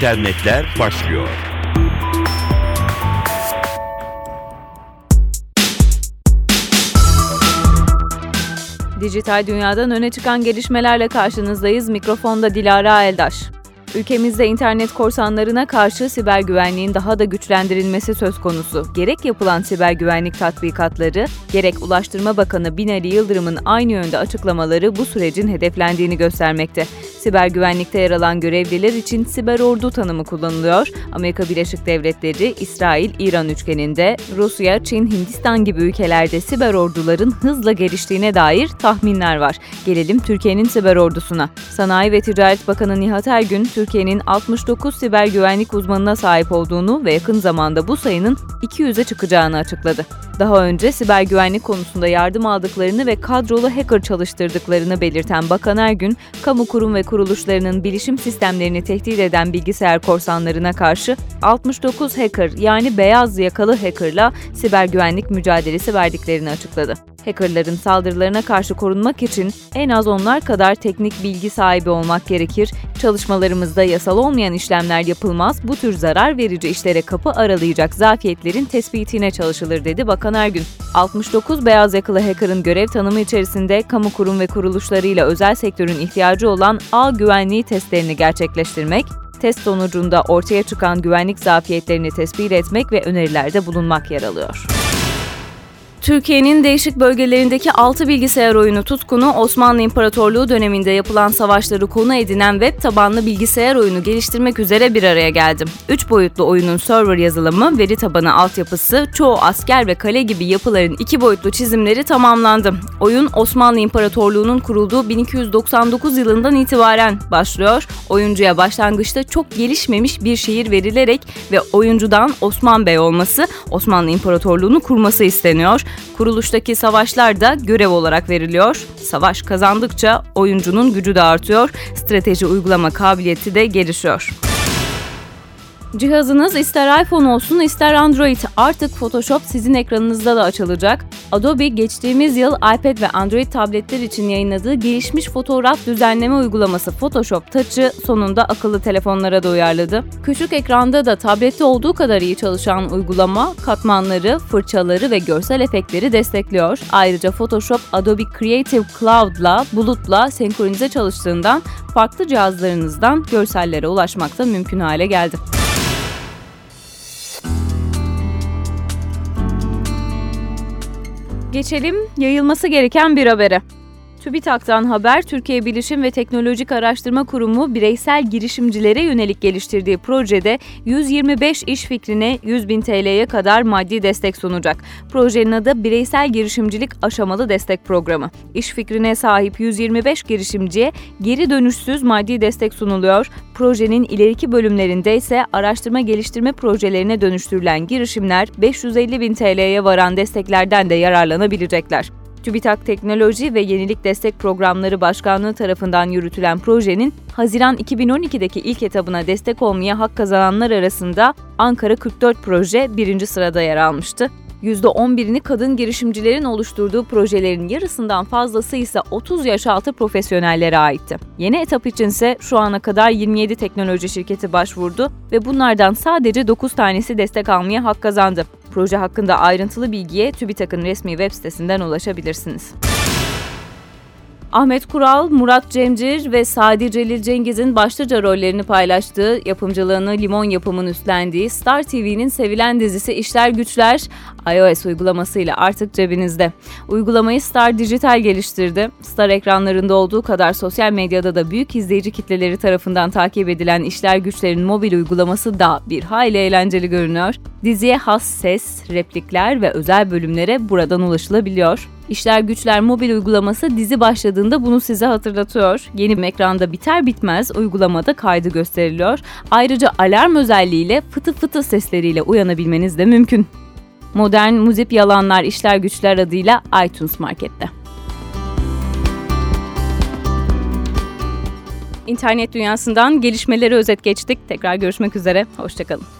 İnternetler başlıyor. Dijital dünyadan öne çıkan gelişmelerle karşınızdayız. Mikrofonda Dilara Eldaş. Ülkemizde internet korsanlarına karşı siber güvenliğin daha da güçlendirilmesi söz konusu. Gerek yapılan siber güvenlik tatbikatları, gerek Ulaştırma Bakanı Binali Yıldırım'ın aynı yönde açıklamaları bu sürecin hedeflendiğini göstermekte. Siber güvenlikte yer alan görevliler için siber ordu tanımı kullanılıyor. Amerika Birleşik Devletleri, İsrail, İran üçgeninde, Rusya, Çin, Hindistan gibi ülkelerde siber orduların hızla geliştiğine dair tahminler var. Gelelim Türkiye'nin siber ordusuna. Sanayi ve Ticaret Bakanı Nihat Ergün, Türkiye'nin 69 siber güvenlik uzmanına sahip olduğunu ve yakın zamanda bu sayının 200'e çıkacağını açıkladı. Daha önce siber güvenlik konusunda yardım aldıklarını ve kadrolu hacker çalıştırdıklarını belirten Bakan Ergün, kamu kurum ve kuruluşlarının bilişim sistemlerini tehdit eden bilgisayar korsanlarına karşı 69 hacker yani beyaz yakalı hackerla siber güvenlik mücadelesi verdiklerini açıkladı. Hackerların saldırılarına karşı korunmak için en az onlar kadar teknik bilgi sahibi olmak gerekir. Çalışmalarımızda yasal olmayan işlemler yapılmaz, bu tür zarar verici işlere kapı aralayacak zafiyetlerin tespitine çalışılır dedi Bakan Ergün. 69 beyaz yakalı hackerın görev tanımı içerisinde kamu kurum ve kuruluşlarıyla özel sektörün ihtiyacı olan ağ güvenliği testlerini gerçekleştirmek, test sonucunda ortaya çıkan güvenlik zafiyetlerini tespit etmek ve önerilerde bulunmak yer alıyor. Türkiye'nin değişik bölgelerindeki 6 bilgisayar oyunu tutkunu Osmanlı İmparatorluğu döneminde yapılan savaşları konu edinen web tabanlı bilgisayar oyunu geliştirmek üzere bir araya geldi. 3 boyutlu oyunun server yazılımı, veri tabanı altyapısı, çoğu asker ve kale gibi yapıların 2 boyutlu çizimleri tamamlandı. Oyun Osmanlı İmparatorluğu'nun kurulduğu 1299 yılından itibaren başlıyor. Oyuncuya başlangıçta çok gelişmemiş bir şehir verilerek ve oyuncudan Osman Bey olması, Osmanlı İmparatorluğu'nu kurması isteniyor. Kuruluştaki savaşlar da görev olarak veriliyor. Savaş kazandıkça oyuncunun gücü de artıyor, strateji uygulama kabiliyeti de gelişiyor. Cihazınız ister iPhone olsun ister Android artık Photoshop sizin ekranınızda da açılacak. Adobe geçtiğimiz yıl iPad ve Android tabletler için yayınladığı gelişmiş fotoğraf düzenleme uygulaması Photoshop Touch'ı sonunda akıllı telefonlara da uyarladı. Küçük ekranda da tablette olduğu kadar iyi çalışan uygulama katmanları, fırçaları ve görsel efektleri destekliyor. Ayrıca Photoshop Adobe Creative Cloud'la bulutla senkronize çalıştığından farklı cihazlarınızdan görsellere ulaşmak da mümkün hale geldi. Geçelim yayılması gereken bir habere. TÜBİTAK'tan haber, Türkiye Bilişim ve Teknolojik Araştırma Kurumu bireysel girişimcilere yönelik geliştirdiği projede 125 iş fikrine 100 bin TL'ye kadar maddi destek sunacak. Projenin adı Bireysel Girişimcilik Aşamalı Destek Programı. İş fikrine sahip 125 girişimciye geri dönüşsüz maddi destek sunuluyor. Projenin ileriki bölümlerinde ise araştırma geliştirme projelerine dönüştürülen girişimler 550 bin TL'ye varan desteklerden de yararlanabilecekler. TÜBİTAK Teknoloji ve Yenilik Destek Programları Başkanlığı tarafından yürütülen projenin Haziran 2012'deki ilk etabına destek olmaya hak kazananlar arasında Ankara 44 proje birinci sırada yer almıştı. %11'ini kadın girişimcilerin oluşturduğu projelerin yarısından fazlası ise 30 yaş altı profesyonellere aitti. Yeni etap içinse şu ana kadar 27 teknoloji şirketi başvurdu ve bunlardan sadece 9 tanesi destek almaya hak kazandı. Proje hakkında ayrıntılı bilgiye TÜBİTAK'ın resmi web sitesinden ulaşabilirsiniz. Ahmet Kural, Murat Cemcir ve Sadi Celil Cengiz'in başlıca rollerini paylaştığı, yapımcılığını Limon Yapım'ın üstlendiği Star TV'nin sevilen dizisi İşler Güçler, iOS uygulamasıyla artık cebinizde. Uygulamayı Star Dijital geliştirdi. Star ekranlarında olduğu kadar sosyal medyada da büyük izleyici kitleleri tarafından takip edilen İşler Güçler'in mobil uygulaması da bir hayli eğlenceli görünüyor. Diziye has ses, replikler ve özel bölümlere buradan ulaşılabiliyor. İşler Güçler mobil uygulaması dizi başladığında bunu size hatırlatıyor. Yeni ekranda biter bitmez uygulamada kaydı gösteriliyor. Ayrıca alarm özelliğiyle fıtı fıtı sesleriyle uyanabilmeniz de mümkün. Modern Muzip Yalanlar İşler Güçler adıyla iTunes Market'te. İnternet dünyasından gelişmeleri özet geçtik. Tekrar görüşmek üzere. Hoşçakalın.